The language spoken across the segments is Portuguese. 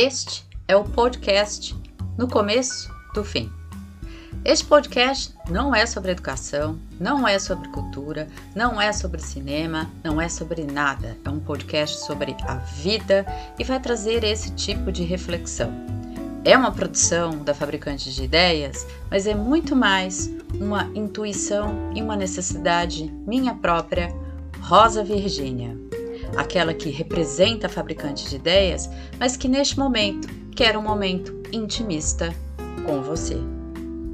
Este é o podcast No Começo do Fim. Este podcast não é sobre educação, não é sobre cultura, não é sobre cinema, não é sobre nada. É um podcast sobre a vida e vai trazer esse tipo de reflexão. É uma produção da Fabricante de Ideias, mas é muito mais uma intuição e uma necessidade minha própria, Rosa Virgínia aquela que representa a fabricante de ideias, mas que neste momento quer um momento intimista com você.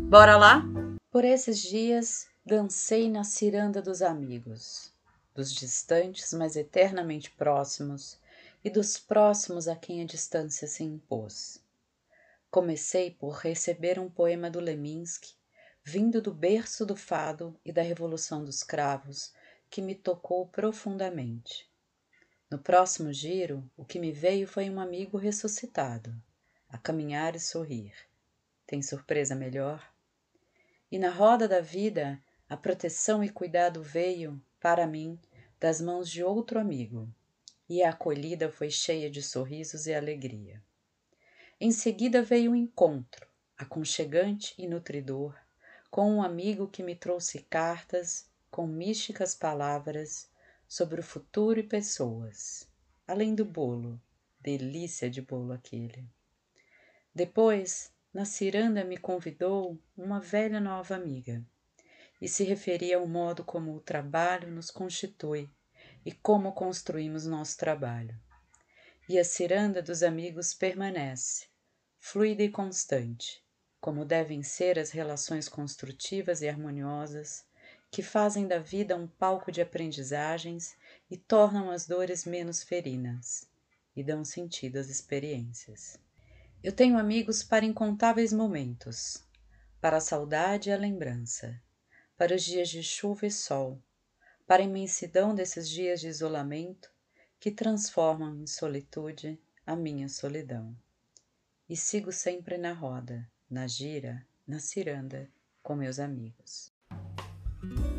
Bora lá? Por esses dias dancei na ciranda dos amigos, dos distantes, mas eternamente próximos, e dos próximos a quem a distância se impôs. Comecei por receber um poema do Leminski, vindo do berço do fado e da Revolução dos Cravos, que me tocou profundamente. No próximo giro, o que me veio foi um amigo ressuscitado, a caminhar e sorrir. Tem surpresa melhor? E na roda da vida, a proteção e cuidado veio, para mim, das mãos de outro amigo, e a acolhida foi cheia de sorrisos e alegria. Em seguida veio o encontro, aconchegante e nutridor, com um amigo que me trouxe cartas com místicas palavras sobre o futuro e pessoas, além do bolo, delícia de bolo aquele. Depois, na ciranda me convidou uma velha nova amiga e se referia ao modo como o trabalho nos constitui e como construímos nosso trabalho. E a ciranda dos amigos permanece, fluida e constante, como devem ser as relações construtivas e harmoniosas que fazem da vida um palco de aprendizagens e tornam as dores menos ferinas e dão sentido às experiências. Eu tenho amigos para incontáveis momentos, para a saudade e a lembrança, para os dias de chuva e sol, para a imensidão desses dias de isolamento que transformam em solitude a minha solidão. E sigo sempre na roda, na gira, na ciranda, com meus amigos. thank you